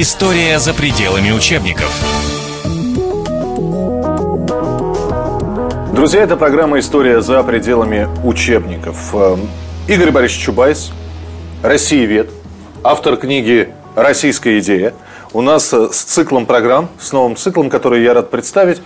История за пределами учебников. Друзья, это программа «История за пределами учебников». Эм, Игорь Борисович Чубайс, Россиевед, автор книги «Российская идея». У нас э, с циклом программ, с новым циклом, который я рад представить,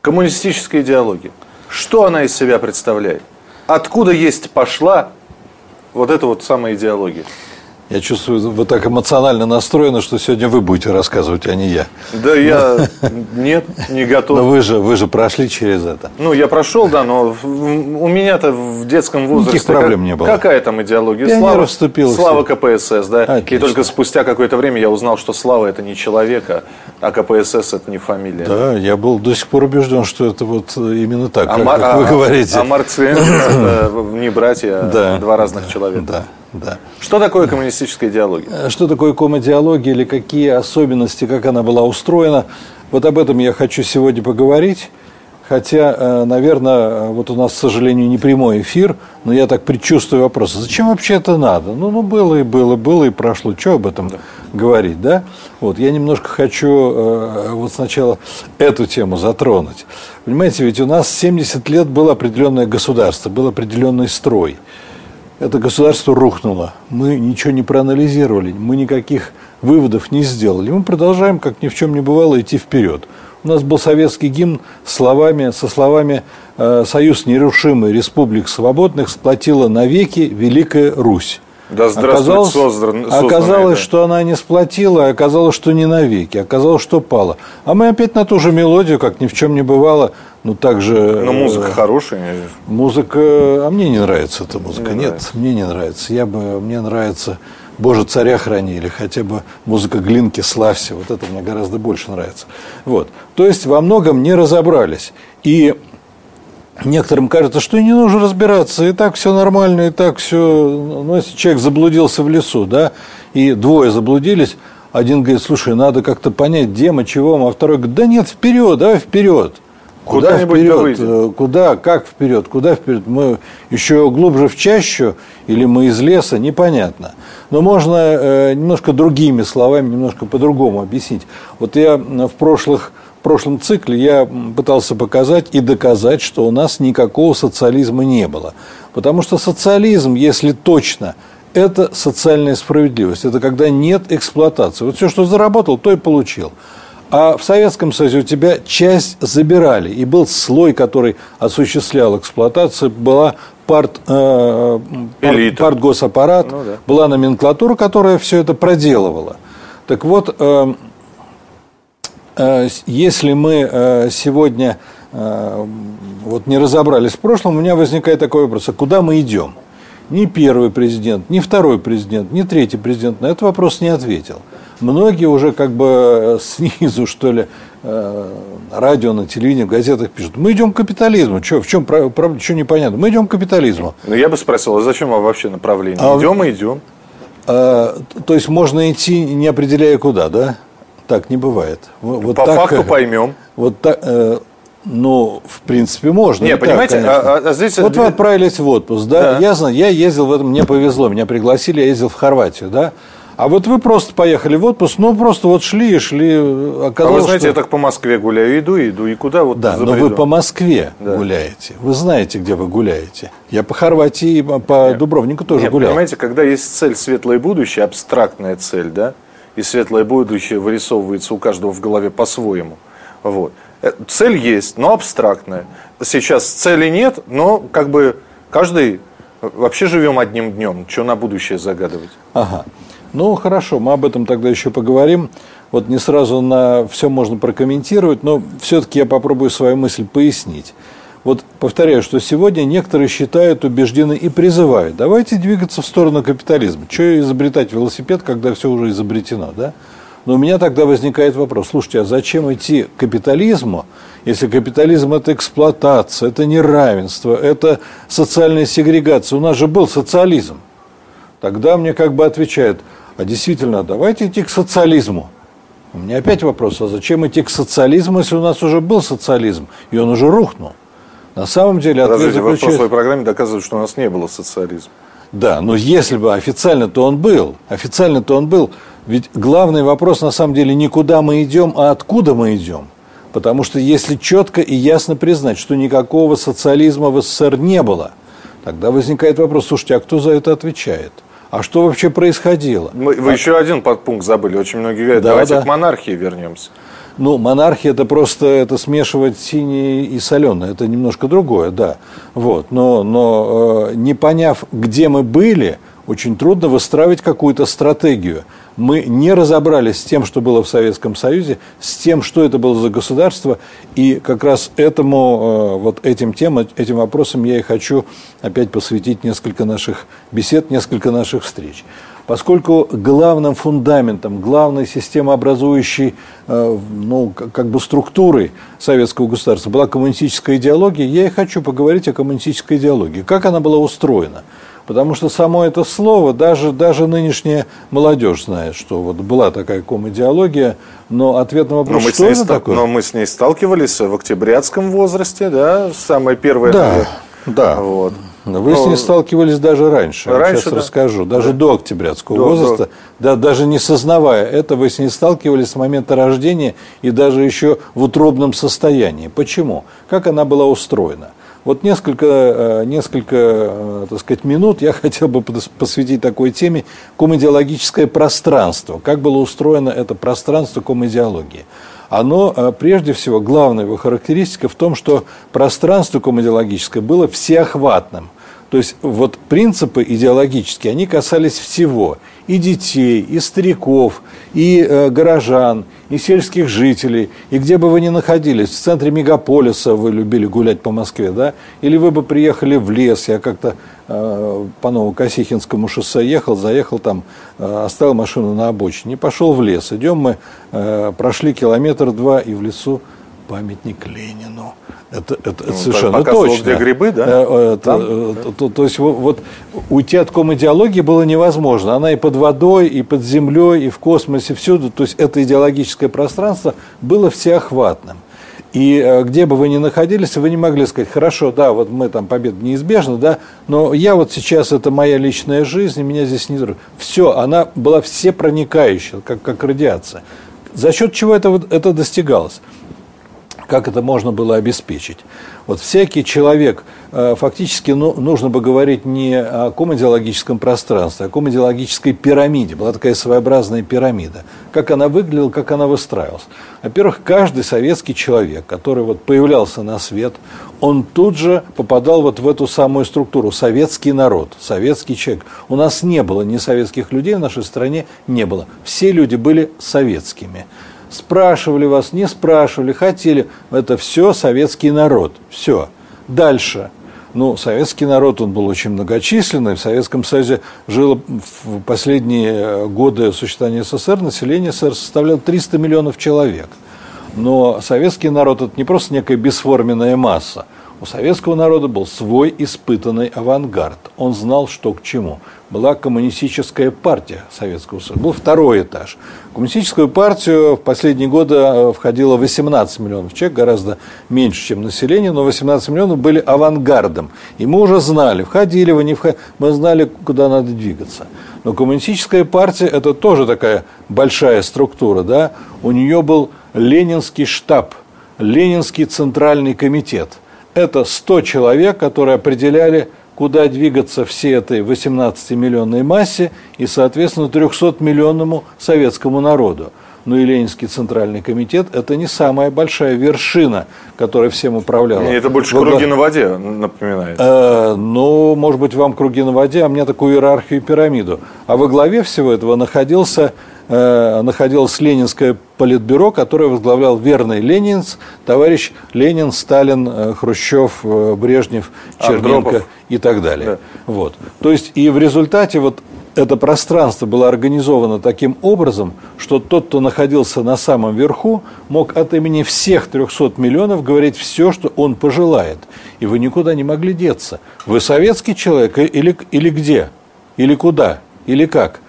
коммунистическая идеология. Что она из себя представляет? Откуда есть пошла вот эта вот самая идеология? Я чувствую, вы так эмоционально настроены, что сегодня вы будете рассказывать, а не я. Да я нет, не готов. Но вы же, вы же прошли через это. Ну, я прошел, да, но у меня-то в детском возрасте... Никаких проблем не было. Какая там идеология? Пионер Слава, вступил. Слава КПСС, да. Отлично. И только спустя какое-то время я узнал, что Слава это не человек, а КПСС это не фамилия. Да, я был до сих пор убежден, что это вот именно так, А, как, Мар- как вы а- говорите. А Маркс и Энгельс это не братья, а Да. два разных человека. Да, да. Что такое коммунистическая идеология? Э, Что такое комодиалогия или какие особенности, как она была устроена, вот об этом я хочу сегодня поговорить. Хотя, э, наверное, вот у нас, к сожалению, не прямой эфир, но я так предчувствую вопрос, зачем вообще это надо? Ну, ну было и было, было и прошло, что об этом говорить, да? Вот, я немножко хочу э, вот сначала эту тему затронуть. Понимаете, ведь у нас 70 лет было определенное государство, был определенный строй это государство рухнуло. Мы ничего не проанализировали, мы никаких выводов не сделали. Мы продолжаем, как ни в чем не бывало, идти вперед. У нас был советский гимн словами, со словами э, «Союз нерушимый республик свободных сплотила навеки Великая Русь». Да Оказалось, создан- оказалось да. что она не сплотила, оказалось, что не навеки, оказалось, что пала. А мы опять на ту же мелодию, как ни в чем не бывало, ну так же... Ну, музыка э, хорошая. Музыка, а мне не нравится эта музыка. Не Нет, нравится. мне не нравится. Я бы, мне нравится Боже, царя храни, или хотя бы музыка Глинки «Славься». Вот это мне гораздо больше нравится. Вот. То есть, во многом не разобрались. И некоторым кажется, что и не нужно разбираться, и так все нормально, и так все... Ну, если человек заблудился в лесу, да, и двое заблудились, один говорит, слушай, надо как-то понять, где мы, чего мы, а второй говорит, да нет, вперед, давай вперед. Куда да вперед? Э, Куда, как вперед, куда вперед? Мы еще глубже в чащу или мы из леса, непонятно. Но можно э, немножко другими словами, немножко по-другому объяснить. Вот я в прошлых в прошлом цикле я пытался показать и доказать, что у нас никакого социализма не было. Потому что социализм, если точно, это социальная справедливость. Это когда нет эксплуатации. Вот все, что заработал, то и получил. А в Советском Союзе у тебя часть забирали, и был слой, который осуществлял эксплуатацию, была парт, э, пар- Элита. партгосаппарат, Ну да. была номенклатура, которая все это проделывала. Так вот, э, э, с- если мы э, сегодня э, вот не разобрались в прошлом, у меня возникает такой вопрос, а куда мы идем? Ни первый президент, ни второй президент, ни третий президент на этот вопрос не ответил. Многие уже как бы э, снизу, что ли, э, радио, на телевидении, в газетах пишут, мы идем к капитализму. Чё, в чем проблема? Что непонятно? Мы идем к капитализму. Ну, я бы спросил, а зачем вам вообще направление? А- идем и идем. Э, то есть можно идти, не определяя куда, да? Так не бывает. Вот По так, факту э, поймем. Вот так, э, ну, в принципе, можно. Не, так, понимаете, конечно. а- а- а здесь- Вот вы отправились в отпуск, да? Да. Я знаю, я ездил в этом, мне повезло, меня пригласили, я ездил в Хорватию, да? А вот вы просто поехали в отпуск, ну, просто вот шли и шли. А Оказалось, вы знаете, что... я так по Москве гуляю, иду, иду, и куда вот Да, но вы по Москве Да. гуляете. Вы знаете, где вы гуляете. Я по Хорватии, по Дубровнику тоже Нет, гулял. Понимаете, когда есть цель светлое будущее, абстрактная цель, да, и светлое будущее вырисовывается у каждого в голове по-своему. Вот. Э, Цель есть, но абстрактная. Сейчас цели нет, но как бы каждый э, вообще живем одним днем. Что на будущее загадывать? Ага. Ну, хорошо, мы об этом тогда еще поговорим. Вот не сразу на все можно прокомментировать, но все-таки я попробую свою мысль пояснить. Вот повторяю, что сегодня некоторые считают, убеждены и призывают, давайте двигаться в сторону капитализма. Что изобретать велосипед, когда все уже изобретено, да? Но у меня тогда возникает вопрос, слушайте, а зачем идти к капитализму, если капитализм – это эксплуатация, это неравенство, это социальная сегрегация? У нас же был социализм. Тогда мне как бы отвечают, а действительно, давайте идти к социализму. У меня опять вопрос, а зачем идти к социализму, если у нас уже был социализм, и он уже рухнул? На самом деле ответ Подождите, вы в заключается... прошлой программе доказывают, что у нас не было социализма. Да, но если бы официально-то он был, официально-то он был, Ведь главный вопрос на самом деле не куда мы идем, а откуда мы идем. Потому что если четко и ясно признать, что никакого социализма в СССР не было, тогда возникает вопрос, слушайте, а кто за это отвечает? А что вообще происходило? Вы, вы а... еще один подпункт забыли. Очень многие говорят, да, давайте да. к монархии вернемся. Ну, монархия это просто это смешивать синее и соленое. Это немножко другое, да. Вот. Но, но э, не поняв, где мы были, очень трудно выстраивать какую-то стратегию. Мы не разобрались с тем, что было в Советском Союзе, с тем, что это было за государство, и как раз этому, э, вот этим темам, этим вопросам я и хочу опять посвятить несколько наших бесед, несколько наших встреч. Поскольку главным фундаментом, главной системообразующей э, ну, как бы структурой советского государства была коммунистическая идеология, я и хочу поговорить о коммунистической идеологии. Как она была устроена? Потому что само это слово, даже, даже нынешняя молодежь знает, что вот была такая ком-идеология, но ответ на вопрос, но что это ста- такое? Но мы с ней сталкивались в октябрятском возрасте, да, самое первое. Да, да. Вот. Вы Но... с ней сталкивались даже раньше. раньше сейчас да. расскажу. Даже да. до октябрятского до, возраста. До... Да, даже не сознавая это, вы с ней сталкивались с момента рождения и даже еще в утробном состоянии. Почему? Как она была устроена? Вот несколько, э, несколько э, так сказать, минут я хотел бы посвятить такой теме комидиологическое пространство. Как было устроено это пространство комидиологии оно, э, прежде всего, главная его характеристика в том, что пространство комедиологическое было всеохватным. То есть вот принципы идеологические, они касались всего. И детей, и стариков, и э, горожан, и сельских жителей. И где бы вы ни находились, в центре мегаполиса вы любили гулять по Москве, да? Или вы бы приехали в лес, я как-то э, по Новокосихинскому шоссе ехал, заехал там, э, оставил машину на обочине, пошел в лес. Идем мы, э, прошли километр-два, и в лесу памятник Ленину. Это, это, ну, совершенно точно. где грибы, да? Э, э, это, Там? Э, то, то есть вот уйти от ком-идеологии было невозможно. Она и под водой, и под землей, и в космосе, всюду. То есть это идеологическое пространство было всеохватным. И где бы вы ни находились, вы не могли сказать, хорошо, да, вот мы там победа неизбежна, да, но я вот сейчас, это моя личная жизнь, и меня здесь не... Все, она была всепроникающая, как, как радиация. За счет чего это, это достигалось? Как это можно было обеспечить. Вот всякий человек, э, фактически ну, нужно бы говорить не о комедиологическом пространстве, а о комедиологической пирамиде. Была такая своеобразная пирамида. Как она выглядела, как она выстраивалась. Во-первых, каждый советский человек, который вот появлялся на свет, он тут же попадал вот в эту самую структуру. Советский народ, советский человек. У нас не было ни советских людей в нашей стране, не было. Все люди были советскими спрашивали вас, не спрашивали, хотели. Это все советский народ. Все. Дальше. Ну, советский народ, он был очень многочисленный. В Советском Союзе жило в последние годы существования СССР, население СССР составляло 300 миллионов человек. Но советский народ – это не просто некая бесформенная масса – у советского народа был свой испытанный авангард. Он знал, что к чему. Была коммунистическая партия Советского Союза. Был второй этаж. Коммунистическую партию в последние годы э, входило 18 миллионов человек, гораздо меньше, чем население, но 18 миллионов были авангардом. И мы уже знали, входили вы, не входили, мы знали, куда надо двигаться. Но коммунистическая партия – это тоже такая большая структура. Да? У нее был Ленинский штаб, Ленинский центральный комитет – это 100 человек, которые определяли, куда двигаться всей этой 18-миллионной массе и, соответственно, 300-миллионному советскому народу. Ну и Ленинский центральный комитет – это не самая большая вершина, которая всем управляла. Это больше круги на воде напоминает. Э, ну, может быть, вам круги на воде, а мне такую иерархию и пирамиду. А во главе всего этого находился находилось Ленинское политбюро, которое возглавлял верный ленинц, товарищ Ленин, Сталин, э, Хрущев, э, Брежнев, Черненко Андропов. и так далее. Да. Вот. То есть и в результате вот это пространство было организовано таким образом, что тот, кто находился на самом верху, мог от имени всех 300 миллионов говорить все, что он пожелает. И вы никуда не могли деться. Вы советский человек или, или где? Или куда? Или как?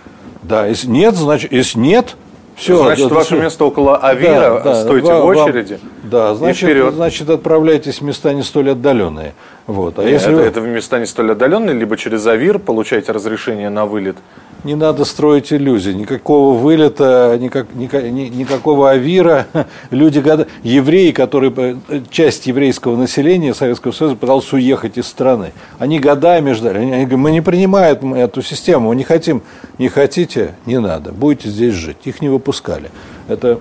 Да, если нет, значит, если нет, все. Значит, это, ваше все. место около Авира, да, да, стойте в очереди. Вам, да, значит, значит, отправляйтесь в места не столь отдаленные. Вот. А Нет, если это, это в места не столь отдаленные, либо через Авир получаете разрешение на вылет Не надо строить иллюзий. Никакого вылета, никак, никак, никакого авира. Люди, евреи, которые, часть еврейского населения Советского Союза пыталась уехать из страны. Они годами ждали. Они, они говорят, мы не принимаем эту систему, мы не хотим. Не хотите, не надо. Будете здесь жить. Их не выпускали. Это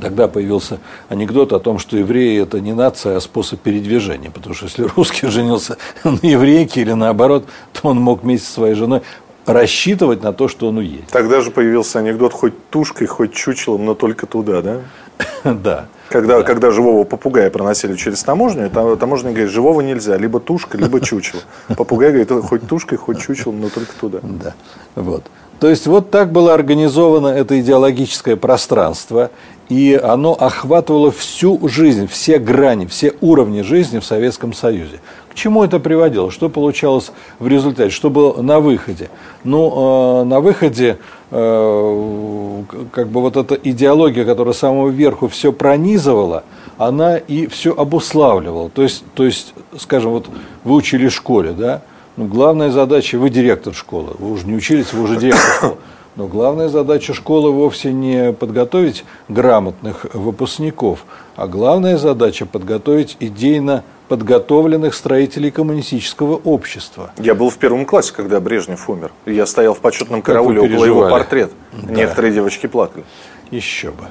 Тогда появился анекдот о том, что евреи – это не нация, а способ передвижения. Потому что если русский женился на еврейке или наоборот, то он мог вместе со своей женой рассчитывать на то, что он уедет. Тогда же появился анекдот хоть тушкой, хоть чучелом, но только туда, да? Да. Когда, да. когда живого попугая проносили через таможню, таможня говорит, живого нельзя, либо тушка, либо чучело. Попугай говорит, хоть тушкой, хоть чучелом, но только туда. Да, вот. То есть вот так было организовано это идеологическое пространство, и оно охватывало всю жизнь, все грани, все уровни жизни в Советском Союзе. Чему это приводило? Что получалось в результате? Что было на выходе? Ну, э, на выходе э, как бы вот эта идеология, которая с самого верху все пронизывала, она и все обуславливала. То есть, то есть, скажем, вот вы учили в школе, да? Ну, главная задача, вы директор школы, вы уже не учились, вы уже директор школы. Но главная задача школы вовсе не подготовить грамотных выпускников, а главная задача подготовить идейно подготовленных строителей коммунистического общества. Я был в первом классе, когда Брежнев умер. Я стоял в почетном карауле около его портрета. Да. Некоторые девочки плакали. Еще бы.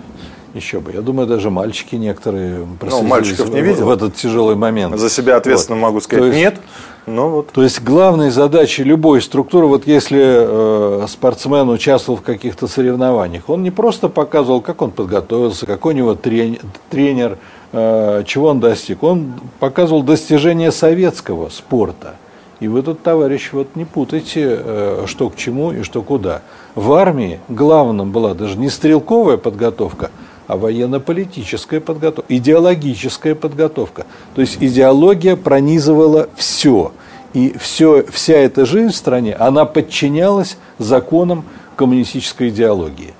Еще бы. Я думаю, даже мальчики некоторые ну, мальчиков не видел. в этот тяжелый момент. За себя ответственно вот. могу сказать, То есть, нет. Но вот. То есть главной задачей любой структуры, вот если э, спортсмен участвовал в каких-то соревнованиях, он не просто показывал, как он подготовился, какой у него тренер, тренер чего он достиг, он показывал достижения советского спорта. И вы тут, товарищ, вот не путайте, э, что к чему и что куда. В армии главным была даже не стрелковая подготовка, а военно-политическая подготовка, идеологическая подготовка. То есть идеология пронизывала все. И все, вся эта жизнь в стране, она подчинялась законам коммунистической идеологии.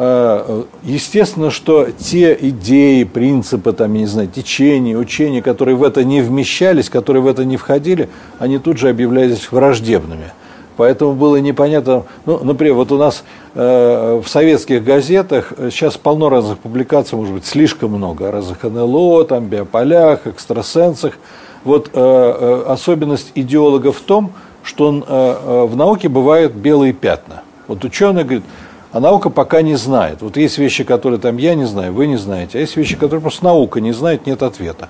А, естественно, что те идеи, принципы, там, я не знаю, течения, учения, которые в это не вмещались, которые в это не входили, они тут же объявлялись враждебными. Поэтому было непонятно, ну, например, вот у нас э, в советских газетах сейчас полно разных публикаций, может быть, слишком много, о разных НЛО, там, биополях, экстрасенсах. Вот э, э, особенность идеолога в том, что он, э, э, в науке бывают белые пятна. Вот ученый говорит, а наука пока не знает. Вот есть вещи, которые там я не знаю, вы не знаете, а есть вещи, которые просто наука не знает, нет ответа.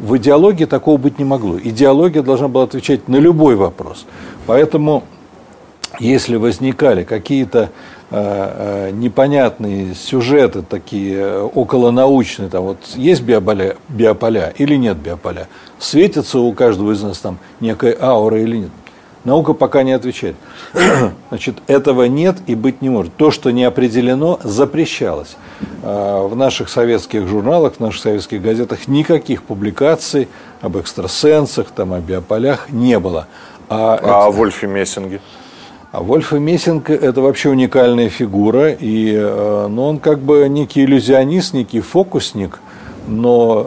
В идеологии такого быть не могло. Идеология должна была отвечать на любой вопрос. Поэтому если возникали какие-то э, э, непонятные сюжеты такие э, околонаучные, там вот есть биополя, биополя или нет биополя, светится у каждого из нас там некая аура или нет. Наука пока не отвечает. Значит, этого нет и быть не может. То, что не определено, запрещалось. В наших советских журналах, в наших советских газетах никаких публикаций об экстрасенсах, там, о биополях не было. А, а о Вольфе Мессинге? А Вольф Мессинг – это вообще уникальная фигура, и э, ну, он как бы некий иллюзионист, некий фокусник, но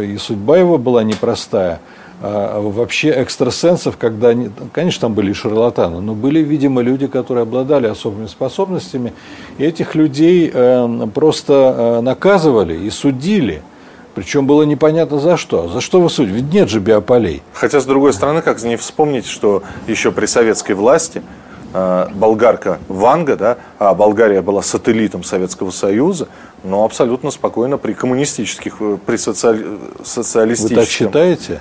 э, и судьба его была непростая. А вообще экстрасенсов, когда они, конечно, там были шарлатаны, но были, видимо, люди, которые обладали особыми способностями, и этих людей э, просто наказывали и судили. Причем было непонятно за что. За что вы судите? Ведь нет же биополей. Хотя, с другой стороны, как не вспомнить, что еще при советской власти Э, болгарка Ванга, да, а Болгария была сателлитом Советского Союза, но абсолютно спокойно при коммунистических, э, при социали... социалистических... Вы так считаете?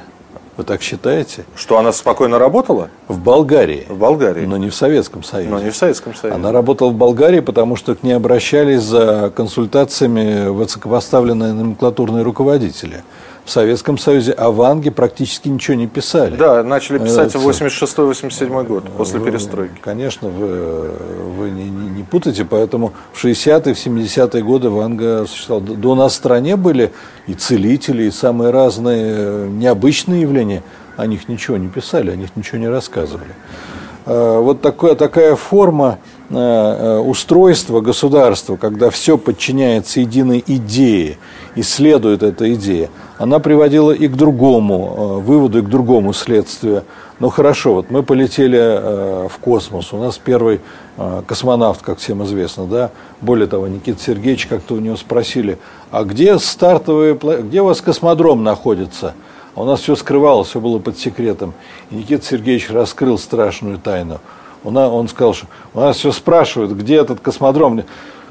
Вы так считаете? Что она спокойно работала? В Болгарии. В Болгарии. Но не в Советском Союзе. Но не в Советском Союзе. Она работала в Болгарии, потому что к ней обращались за консультациями высокопоставленные номенклатурные руководители в Советском Союзе о Ванге практически ничего не писали. Да, начали писать в 86-87 год, после перестройки. Конечно, вы, вы не, не, не путайте, поэтому в 60-е, в 70-е годы Ванга существовала. До нас в стране были и целители, и самые разные необычные явления. О них ничего не писали, о них ничего не рассказывали. А, вот такая, такая форма э, э, устройства государства, когда все подчиняется единой идее и следует эта идея, она приводила и к другому э, выводу, и к другому следствию. Ну хорошо, вот мы полетели э, в космос. У нас первый э, космонавт, как всем известно, да. Более того, Никита Сергеевич как-то у него спросили, а где стартовые, где у вас космодром находится? А у нас все скрывалось, все было под секретом. И Никита Сергеевич раскрыл страшную тайну. Он, он сказал, что у нас все спрашивают, где этот космодром.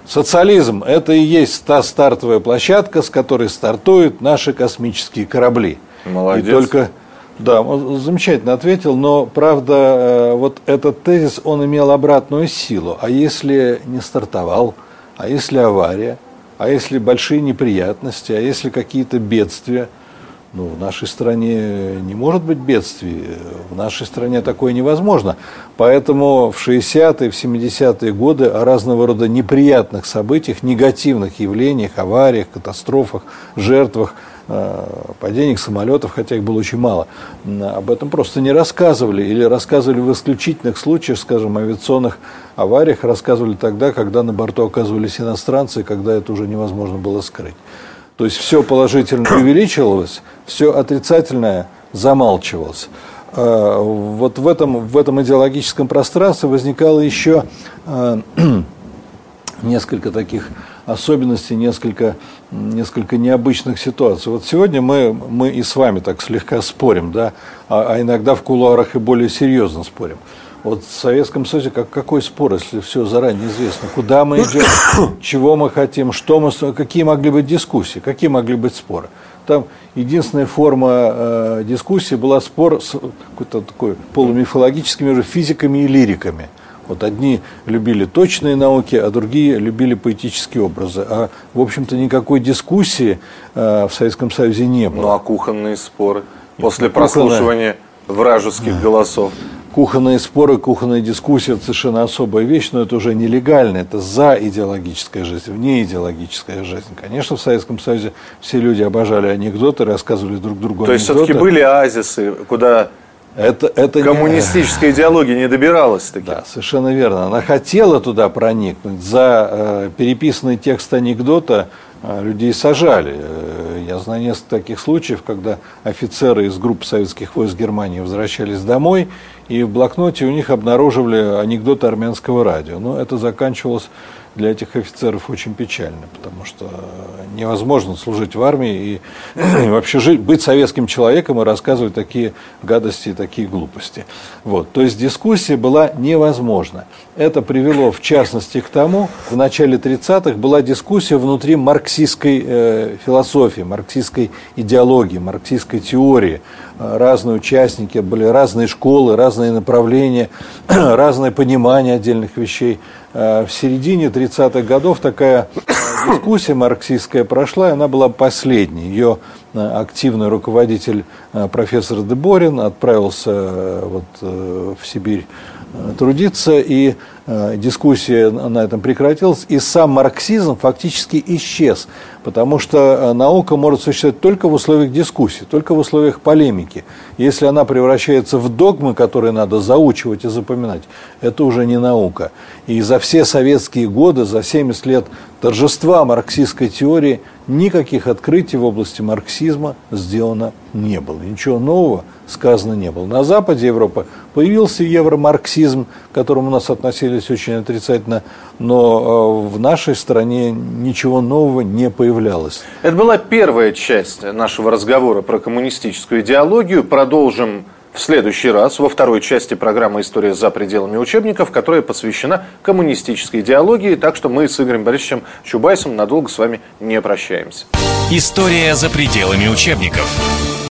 Социализм – это и есть та стартовая площадка, с которой стартуют наши космические корабли. Молодец. И только да, он замечательно ответил, но, правда, э, вот этот тезис, он имел обратную силу. А если не стартовал, а если авария, а если большие неприятности, а если какие-то бедствия, ну, в нашей стране не может быть бедствий, в нашей стране такое невозможно. Поэтому в 60-е, в 70-е годы о разного рода неприятных событиях, негативных явлениях, авариях, катастрофах, жертвах – Э, падениях самолетов, хотя их было очень мало, об этом просто не рассказывали или рассказывали в исключительных случаях, скажем, авиационных авариях, рассказывали тогда, когда на борту оказывались иностранцы, когда это уже невозможно было скрыть. То есть все положительное увеличивалось, все отрицательное замалчивалось. Э, вот в этом, в этом идеологическом пространстве возникало еще э, несколько таких особенностей, несколько, несколько необычных ситуаций. Вот сегодня мы, мы и с вами так слегка спорим, да, а, а иногда в кулуарах и более серьезно спорим. Вот в Советском Союзе как, какой спор, если все заранее известно, куда мы идем, чего мы хотим, что мы, какие могли быть дискуссии, какие могли быть споры. Там единственная форма э, дискуссии была спор с какой-то такой полумифологическими физиками и лириками – вот одни любили точные науки, а другие любили поэтические образы. А, в общем-то, никакой дискуссии э, в Советском Союзе не было. Ну, а кухонные споры? После Кухонная... прослушивания вражеских голосов? Кухонные споры, кухонная дискуссия – это совершенно особая вещь, но это уже нелегально, это за идеологическая жизнь, вне идеологическая жизнь. Конечно, в Советском Союзе все люди обожали анекдоты, рассказывали друг другу То анекдоты. То есть, все-таки были оазисы, куда это, это Коммунистическая не... идеология не добиралась таки. Да, совершенно верно. Она хотела туда проникнуть. За э, переписанный текст анекдота людей сажали. Э, я знаю несколько таких случаев, когда офицеры из группы советских войск Германии возвращались домой, и в блокноте у них обнаруживали анекдоты армянского радио. Но это заканчивалось для этих офицеров очень печально, потому что невозможно служить в армии и, вообще жить, быть советским человеком и рассказывать такие гадости и такие глупости. Вот. То есть дискуссия была невозможна. Это привело, в частности, к тому, в начале 30-х была дискуссия внутри марксистской э, философии, марксистской идеологии, марксистской теории. Разные участники, были разные школы, разные направления, разное понимание отдельных вещей – Э, в середине 30-х годов такая э, дискуссия марксистская прошла, и она была последней. Ее э, активный руководитель профессор Деборин отправился вот в Сибирь трудиться, и дискуссия на этом прекратилась, и сам марксизм фактически исчез, потому что наука может существовать только в условиях дискуссии, только в условиях полемики. Если она превращается в догмы, которые надо заучивать и запоминать, это уже не наука. И за все советские годы, за 70 лет торжества марксистской теории, никаких открытий в области марксизма сделано не было. Ничего нового сказано не было. На Западе Европы появился евромарксизм, к которому у нас относились очень отрицательно, но э, в нашей стране ничего нового не появлялось. Это была первая часть нашего разговора про коммунистическую идеологию. Продолжим в следующий раз во второй части программы «История за пределами учебников», которая посвящена коммунистической идеологии, так что мы с Игорем Борисовичем Чубайсом надолго с вами не прощаемся. История за пределами учебников.